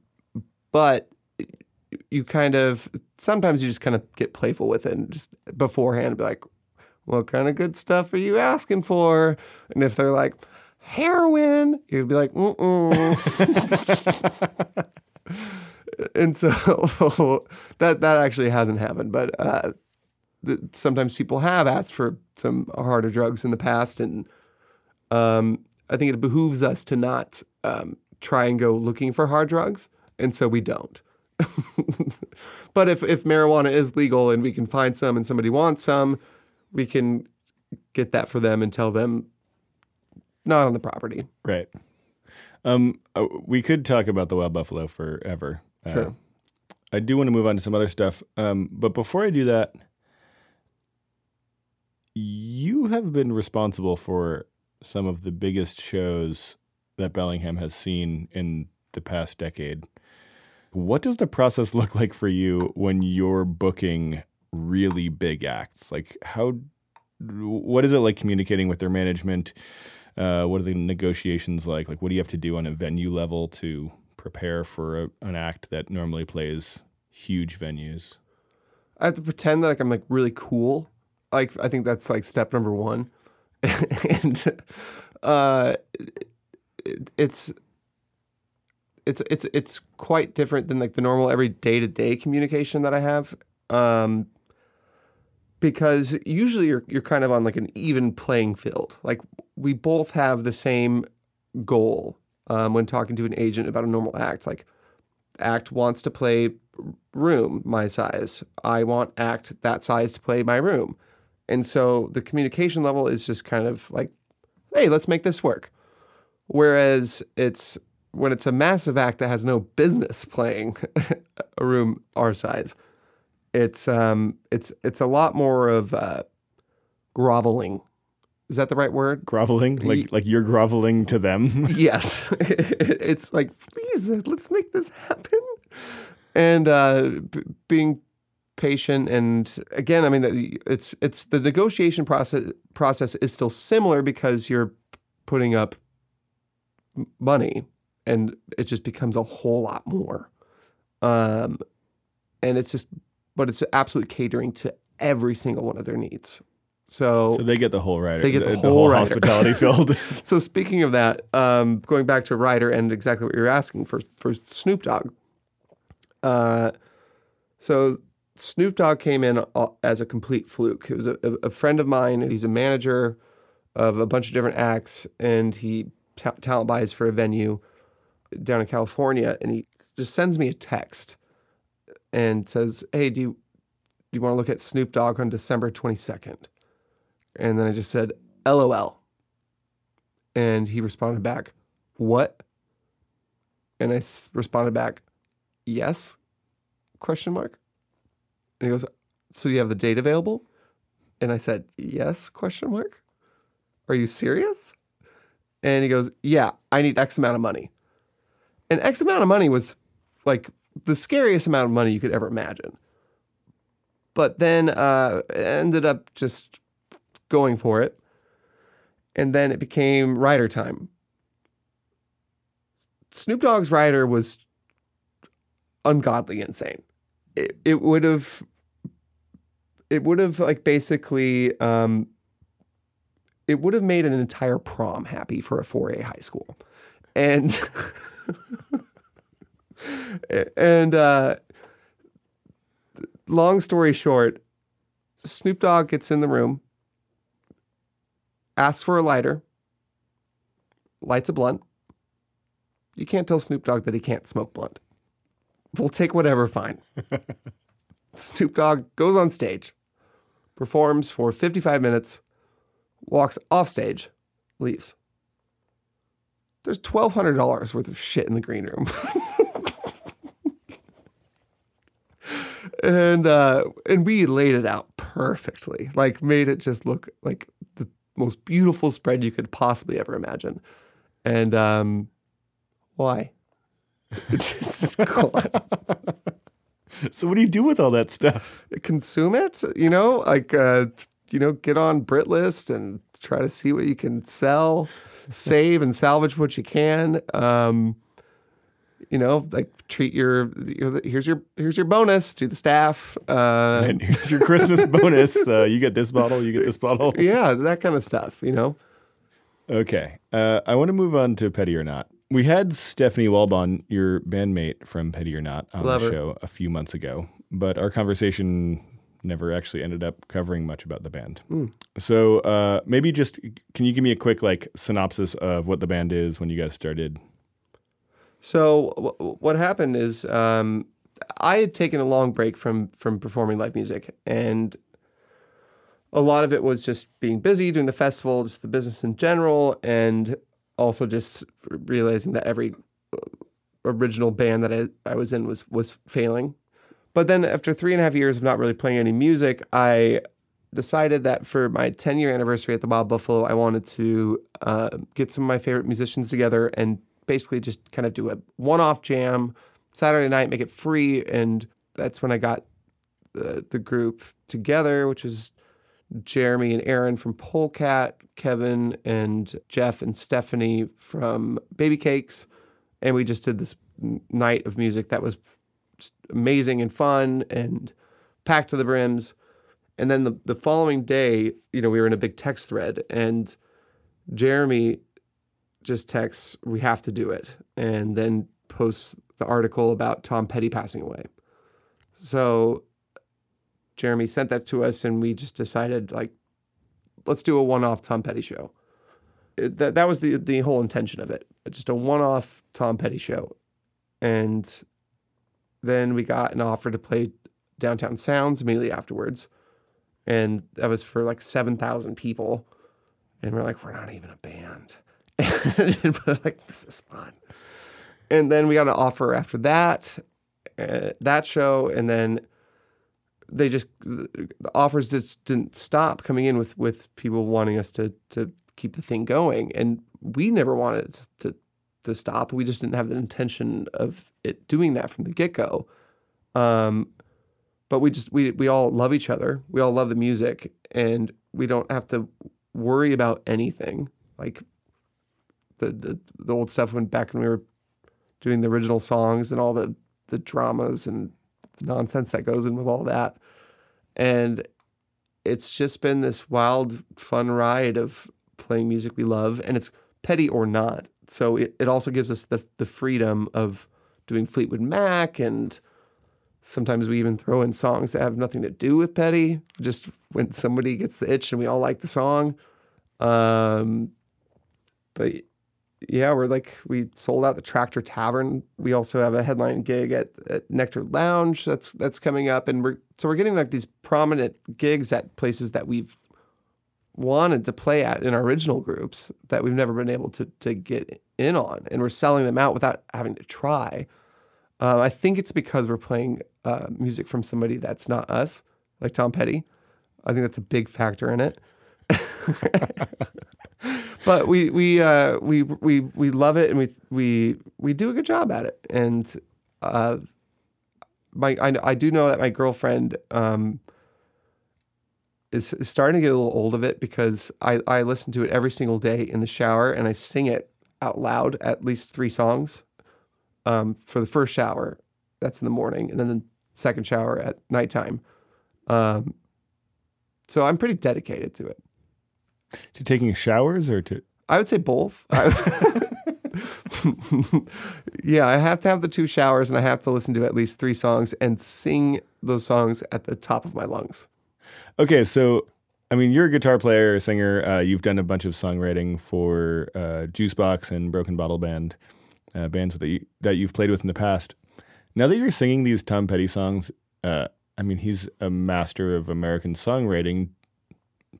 but you kind of sometimes you just kind of get playful with it and just beforehand be like, "What kind of good stuff are you asking for?" And if they're like heroin, you'd be like, "Mm." and so that that actually hasn't happened, but. Uh, sometimes people have asked for some harder drugs in the past, and um, I think it behooves us to not um, try and go looking for hard drugs, and so we don't. but if if marijuana is legal and we can find some and somebody wants some, we can get that for them and tell them not on the property. Right. Um, uh, we could talk about the wild buffalo forever. Uh, Sure. I do want to move on to some other stuff, um, but before I do that, you have been responsible for some of the biggest shows that Bellingham has seen in the past decade. What does the process look like for you when you're booking really big acts? Like how what is it like communicating with their management? Uh, what are the negotiations like? Like what do you have to do on a venue level to prepare for a, an act that normally plays huge venues? I have to pretend that like I'm like really cool. Like I think that's like step number one, and uh, it, it's it's it's it's quite different than like the normal every day to day communication that I have. Um, because usually you're you're kind of on like an even playing field. Like we both have the same goal um, when talking to an agent about a normal act. Like act wants to play room my size. I want act that size to play my room. And so the communication level is just kind of like, hey, let's make this work. Whereas it's when it's a massive act that has no business playing a room our size, it's um it's it's a lot more of uh, groveling. Is that the right word? Groveling, like like you're groveling to them. yes it's like please let's make this happen and uh, b- being patient and again i mean it's it's the negotiation process process is still similar because you're putting up money and it just becomes a whole lot more um and it's just but it's absolutely catering to every single one of their needs so so they get the whole rider. They get the whole rider. hospitality filled. so speaking of that, um, going back to rider and exactly what you're asking for for Snoop Dogg. Uh, so Snoop Dogg came in as a complete fluke. It was a, a friend of mine. He's a manager of a bunch of different acts, and he ta- talent buys for a venue down in California. And he just sends me a text and says, "Hey, do you do you want to look at Snoop Dogg on December 22nd?" And then I just said, "LOL." And he responded back, "What?" And I s- responded back, "Yes?" Question mark. And he goes, "So you have the date available?" And I said, "Yes?" Question mark. Are you serious? And he goes, "Yeah, I need X amount of money." And X amount of money was like the scariest amount of money you could ever imagine. but then uh, ended up just going for it. And then it became Rider time. Snoop Dogg's Rider was ungodly insane. It, it would have it would have like basically um, it would have made an entire prom happy for a 4A high school. And and uh, long story short, Snoop Dogg gets in the room, asks for a lighter, lights a blunt. You can't tell Snoop Dogg that he can't smoke blunt. We'll take whatever, fine. Snoop Dogg goes on stage, performs for 55 minutes, walks off stage, leaves. There's $1,200 worth of shit in the green room. and uh, and we laid it out perfectly, like made it just look like the most beautiful spread you could possibly ever imagine. And um, why? It's just gone. So what do you do with all that stuff? Consume it, you know, like uh, you know, get on Craigslist and try to see what you can sell, save and salvage what you can. Um, you know, like treat your, your here's your here's your bonus to the staff. Uh, And here's your Christmas bonus. Uh, you get this bottle. You get this bottle. yeah, that kind of stuff. You know. Okay. Uh, I want to move on to Petty or Not. We had Stephanie Walbon, your bandmate from Petty or Not, on Love the her. show a few months ago, but our conversation never actually ended up covering much about the band. Hmm. So uh, maybe just can you give me a quick like synopsis of what the band is when you guys started? So w- what happened is um, I had taken a long break from from performing live music, and a lot of it was just being busy doing the festival, just the business in general, and also just realizing that every uh, original band that I, I was in was was failing. But then after three and a half years of not really playing any music, I decided that for my 10 year anniversary at the Wild Buffalo, I wanted to uh, get some of my favorite musicians together and basically just kind of do a one off jam Saturday night, make it free. And that's when I got the, the group together, which was Jeremy and Aaron from Polecat, Kevin and Jeff and Stephanie from Baby Cakes. And we just did this night of music that was amazing and fun and packed to the brims. And then the, the following day, you know, we were in a big text thread and Jeremy just texts, we have to do it. And then posts the article about Tom Petty passing away. So Jeremy sent that to us and we just decided like, let's do a one-off Tom Petty show. It- that, that was the, the whole intention of it. Just a one-off Tom Petty show. And then we got an offer to play Downtown Sounds immediately afterwards. And that was for like 7,000 people. And we're like, we're not even a band. and we're like, this is fun. And then we got an offer after that, uh, that show. And then they just, the offers just didn't stop coming in with, with people wanting us to, to keep the thing going. And we never wanted to, to stop. We just didn't have the intention of it doing that from the get go. Um, but we just we we all love each other. We all love the music, and we don't have to worry about anything. Like the the, the old stuff when back when we were doing the original songs and all the the dramas and the nonsense that goes in with all that. And it's just been this wild, fun ride of playing music we love, and it's petty or not. So it, it also gives us the the freedom of doing Fleetwood Mac and sometimes we even throw in songs that have nothing to do with petty just when somebody gets the itch and we all like the song um, but yeah we're like we sold out the tractor tavern we also have a headline gig at, at nectar lounge that's that's coming up and we're so we're getting like these prominent gigs at places that we've wanted to play at in our original groups that we've never been able to to get in on and we're selling them out without having to try uh, I think it's because we're playing uh, music from somebody that's not us, like Tom Petty. I think that's a big factor in it. but we we uh, we we we love it and we we we do a good job at it. And uh, my I, I do know that my girlfriend um, is is starting to get a little old of it because I, I listen to it every single day in the shower and I sing it out loud at least three songs um, for the first shower. That's in the morning, and then the second shower at nighttime. Um, so I'm pretty dedicated to it. To taking showers or to I would say both. Yeah, I have to have the two showers and I have to listen to at least three songs and sing those songs at the top of my lungs. Okay, so I mean, you're a guitar player, a singer. Uh, you've done a bunch of songwriting for uh, Juicebox and Broken Bottle Band, uh, bands that you, that you've played with in the past. Now that you're singing these Tom Petty songs, uh, I mean, he's a master of American songwriting.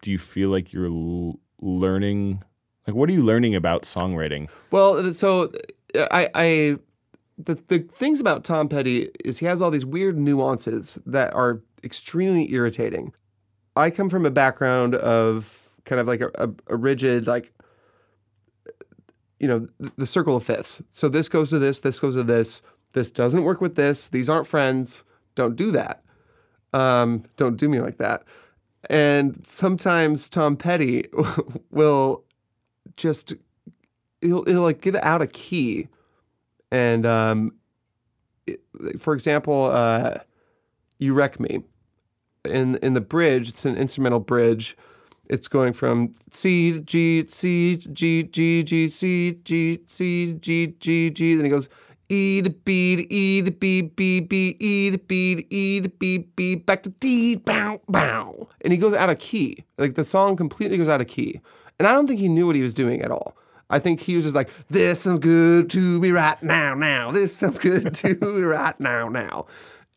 Do you feel like you're l- learning? Like, what are you learning about songwriting? Well, so uh, I, I the the things about Tom Petty is he has all these weird nuances that are extremely irritating. I come from a background of kind of like a, a, a rigid like you know the, circle of fifths. So this goes to this, this goes to this. This doesn't work with this. These aren't friends. Don't do that. Um, don't do me like that. And sometimes Tom Petty will just he'll, he'll like get out of key and um it- for example uh you wreck me. In in the bridge it's an instrumental bridge. It's going from C G C G G G C G C G G G then he goes E to B to E to B B B E to B to E to B B back to D bow bow and he goes out of key like the song completely goes out of key and I don't think he knew what he was doing at all. I think he was just like, this sounds good to me right now, now. This sounds good to me right now, now.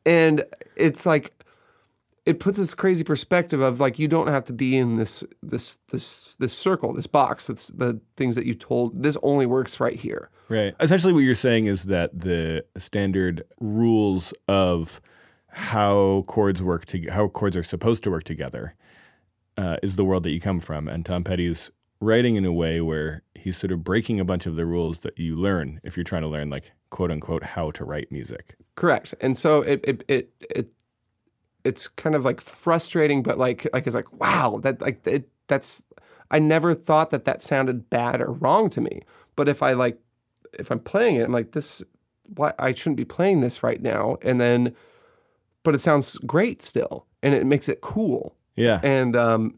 And it's like, it puts this crazy perspective of like you don't have to be in this this this this circle, this box. It's the things that you told. This only works right here. Right. Essentially, what you're saying is that the standard rules of how chords work to how chords are supposed to work together uh, is the world that you come from, and Tom Petty's writing in a way where he's sort of breaking a bunch of the rules that you learn if you're trying to learn like quote unquote how to write music. Correct. And so it it it, it it's kind of like frustrating, but like like it's like wow that like it, that's I never thought that that sounded bad or wrong to me. But if I like if I'm playing it, I'm like this. Why I shouldn't be playing this right now. And then, but it sounds great still, and it makes it cool. Yeah. And um,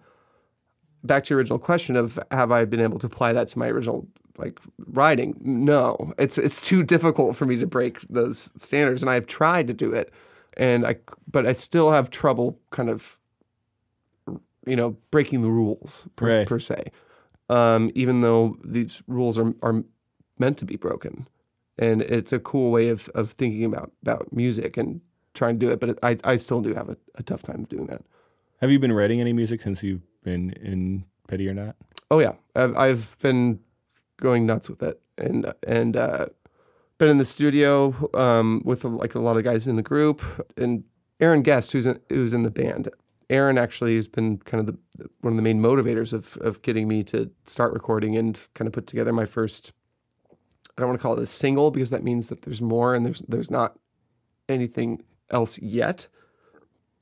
back to your original question of have I been able to apply that to my original like writing? No, it's it's too difficult for me to break those standards, and I've tried to do it, and I but I still have trouble kind of you know breaking the rules per, Right. per se, um, even though these rules are are meant to be broken, and it's a cool way of of thinking about about music and trying to do it. But I I still do have a, a tough time doing that. Have you been writing any music since you've been in Petty or not? Oh yeah, I've I've been going nuts with it, and and uh, been in the studio um, with like a lot of guys in the group, and Aaron Guest, who's in, who's in the band. Aaron actually has been kind of the one of the main motivators of of getting me to start recording and kind of put together my first. I don't want to call it a single because that means that there's more and there's there's not anything else yet.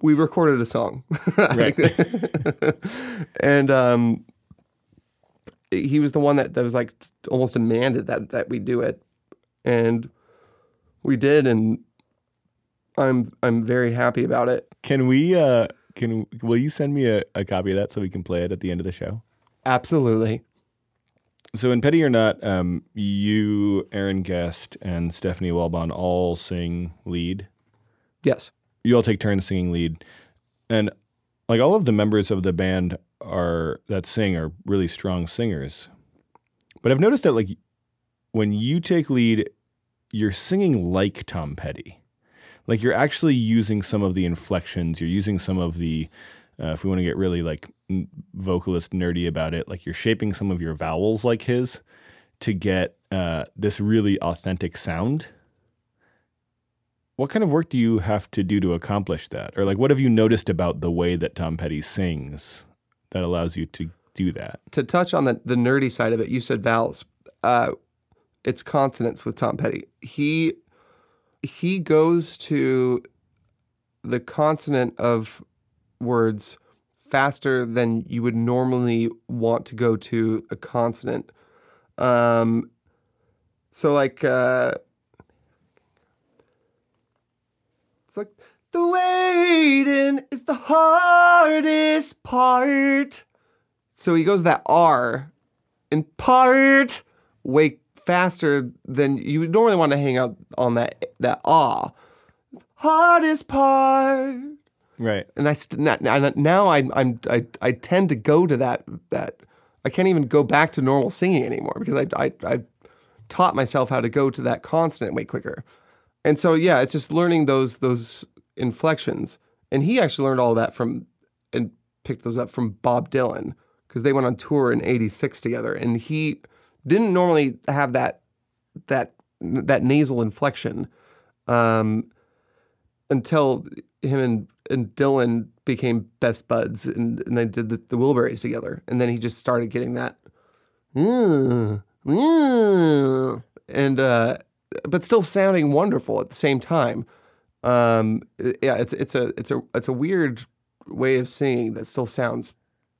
We recorded a song, Right. and um, he was the one that, that was like almost demanded that that we do it, and we did, and I'm I'm very happy about it. Can we? uh Can will you send me a, a copy of that so we can play it at the end of the show? Absolutely. So in Petty or Not, um, you, Aaron Guest, and Stephanie Walbon all sing lead. Yes. You all take turns singing lead, and like all of the members of the band are that sing are really strong singers. But I've noticed that like when you take lead, you're singing like Tom Petty. Like you're actually using some of the inflections. You're using some of the, uh, if we want to get really like vocalist nerdy about it, like you're shaping some of your vowels like his to get uh, this really authentic sound. What kind of work do you have to do to accomplish that? Or like what have you noticed about the way that Tom Petty sings that allows you to do that? To touch on the the nerdy side of it, you said vowels. Uh, it's consonants with Tom Petty. He he goes to the consonant of words faster than you would normally want to go to a consonant. Um, so like uh, it's like the waiting is the hardest part. So he goes that R in part way faster than you would normally want to hang out on that that ah. Hardest part Right. and I st- now, I, I'm I, I tend to go to that that I can't even go back to normal singing anymore because I I I've taught myself how to go to that consonant way quicker, and so yeah, it's just learning those those inflections, and he actually learned all that from and picked those up from Bob Dylan because they went on tour in '86 together, and he didn't normally have that that that nasal inflection. Um, until him and, and Dylan became best buds and, and they did the, the Wilburys together. And then he just started getting that. "Mm, mm," And, uh, but still sounding wonderful at the same time. Um, yeah, it's, it's a, it's a, it's a weird way of singing that still sounds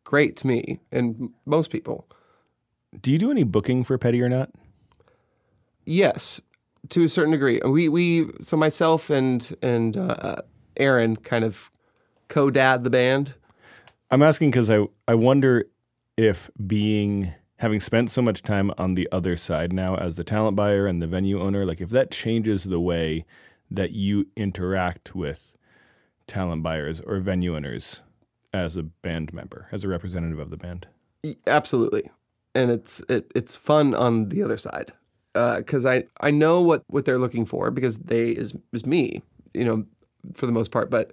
great to me and most people. Do you do any booking for Petty or not? Yes, to a certain degree. We we so myself and and uh, Aaron kind of co-dad the band. I'm asking because I I wonder if being having spent so much time on the other side now as the talent buyer and the venue owner, like if that changes the way that you interact with talent buyers or venue owners as a band member, as a representative of the band. Absolutely, and it's it, it's fun on the other side uh, because I I know what what they're looking for because they is is me, you know, for the most part. But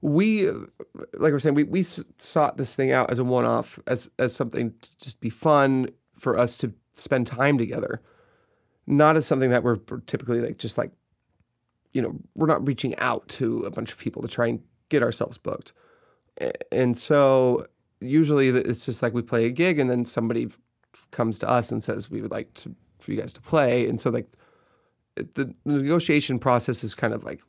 we, like we're saying, we we sought this thing out as a one off, as as something to just be fun for us to spend time together, not as something that we're typically like just like, you know, we're not reaching out to a bunch of people to try and get ourselves booked, and so usually it's just like we play a gig and then somebody comes to us and says we would like to for you guys to play and so like the, the negotiation process is kind of like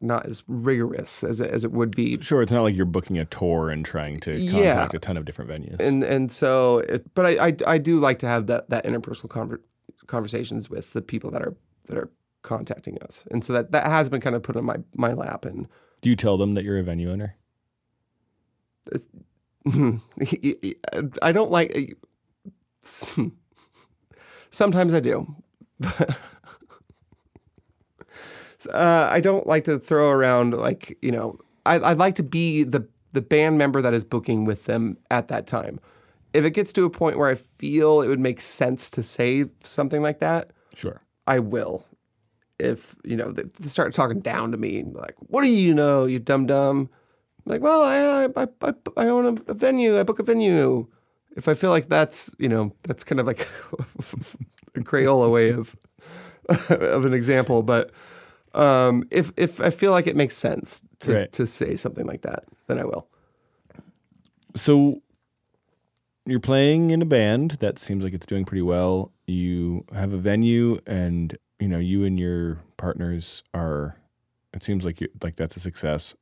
not as rigorous as it, as it would be Sure, it's not like you're booking a tour and trying to Yeah. contact a ton of different venues. and and so it, but I, I I do like to have that that interpersonal conver- conversations with the people that are that are contacting us and so that that has been kind of put on my my lap and Do you tell them that you're a venue owner? I don't like. Sometimes I do. uh, I don't like to throw around like you know. I, I'd like to be the the band member that is booking with them at that time. If it gets to a point where I feel it would make sense to say something like that, Sure. I will. If you know they start talking down to me, like, "What do you know, you dumb dumb?" Like, well, I I, I, I own a venue. I book a venue. If I feel like that's you know that's kind of like a Crayola way of of an example, but um, if if I feel like it makes sense to Right. to say something like that, then I will. So you're playing in a band that seems like it's doing pretty well. You have a venue, and you know you and your partners are. It seems like you like that's a success.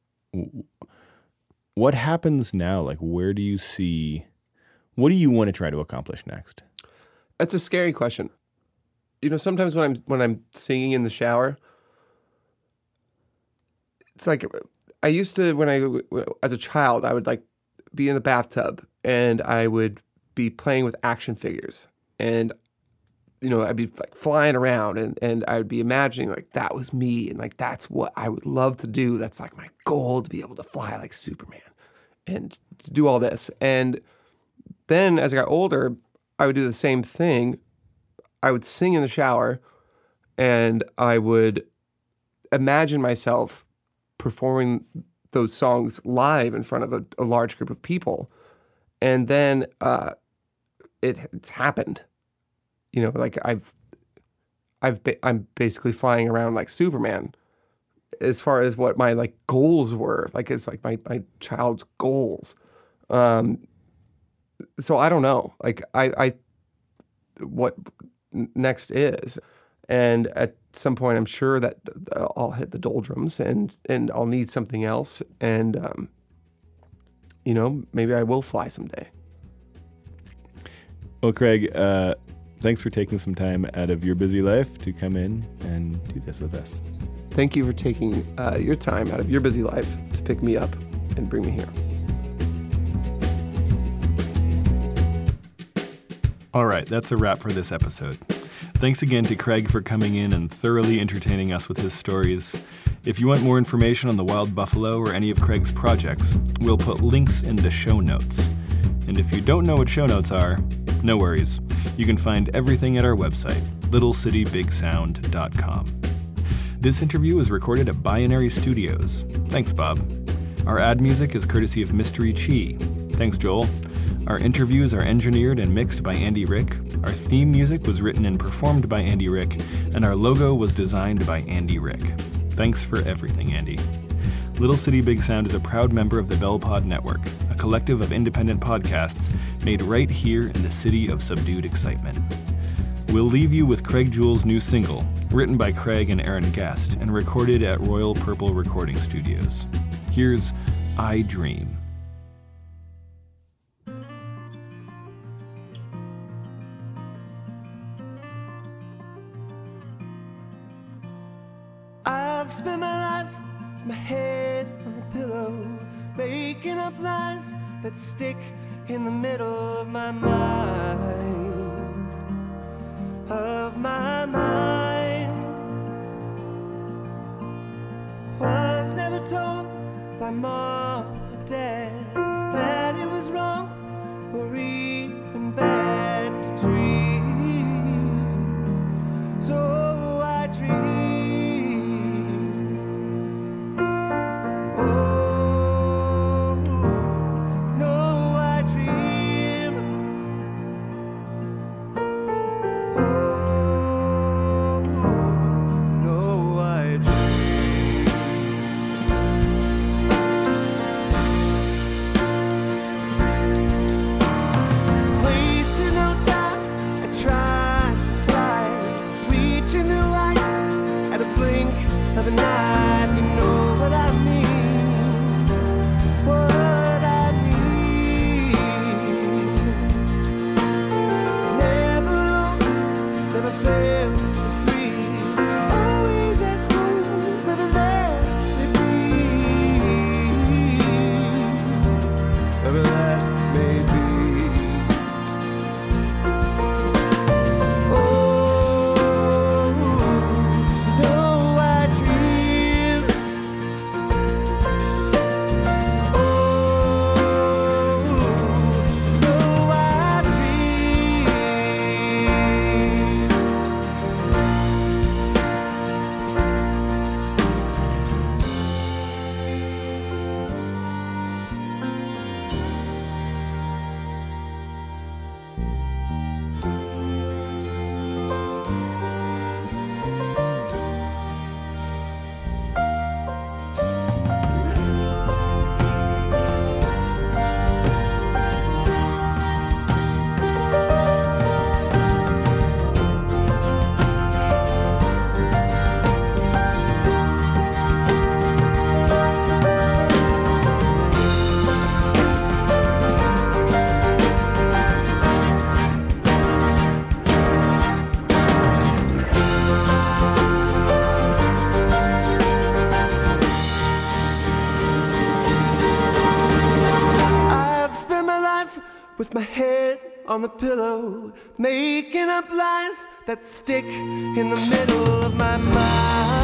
What happens now? Like, where do you see? What do you want to try to accomplish next? That's a scary question. You know, sometimes when I'm when I'm singing in the shower, it's like I used to when I as a child I would like be in the bathtub and I would be playing with action figures and you know I'd be like flying around and and I would be imagining like that was me and like that's what I would love to do. That's like my goal to be able to fly like Superman and do all this and then as I got older, I would do the same thing. I would sing in the shower and I would imagine myself performing those songs live in front of a, a large group of people. And then uh, it, it's happened. You know, like I've, I've ba- I'm basically flying around like Superman as far as what my like goals were, like it's like my, my child's goals. Um, so I don't know. Like I, I what next is, and at some point I'm sure that I'll hit the doldrums and and I'll need something else. And um, you know, maybe I will fly someday. Well, Craig, uh, thanks for taking some time out of your busy life to come in and do this with us. Thank you for taking uh, your time out of your busy life to pick me up and bring me here. All right, that's a wrap for this episode. Thanks again to Craig for coming in and thoroughly entertaining us with his stories. If you want more information on the wild buffalo or any of Craig's projects, we'll put links in the show notes. And if you don't know what show notes are, no worries. You can find everything at our website, littlecitybigsound.com. This interview was recorded at Binary Studios. Thanks, Bob. Our ad music is courtesy of Mystery Chi. Thanks, Joel. Our interviews are engineered and mixed by Andy Rick. Our theme music was written and performed by Andy Rick, and our logo was designed by Andy Rick. Thanks for everything, Andy. Little City Big Sound is a proud member of the Bellpod Network, a collective of independent podcasts made right here in the city of subdued excitement. We'll leave you with Craig Jewell's new single, written by Craig and Aaron Guest and recorded at Royal Purple Recording Studios. Here's I Dream. That stick in the middle of my mind. Of my mind. Was never told by mom or dad that it was wrong or even on the pillow, making up lies that stick in the middle of my mind.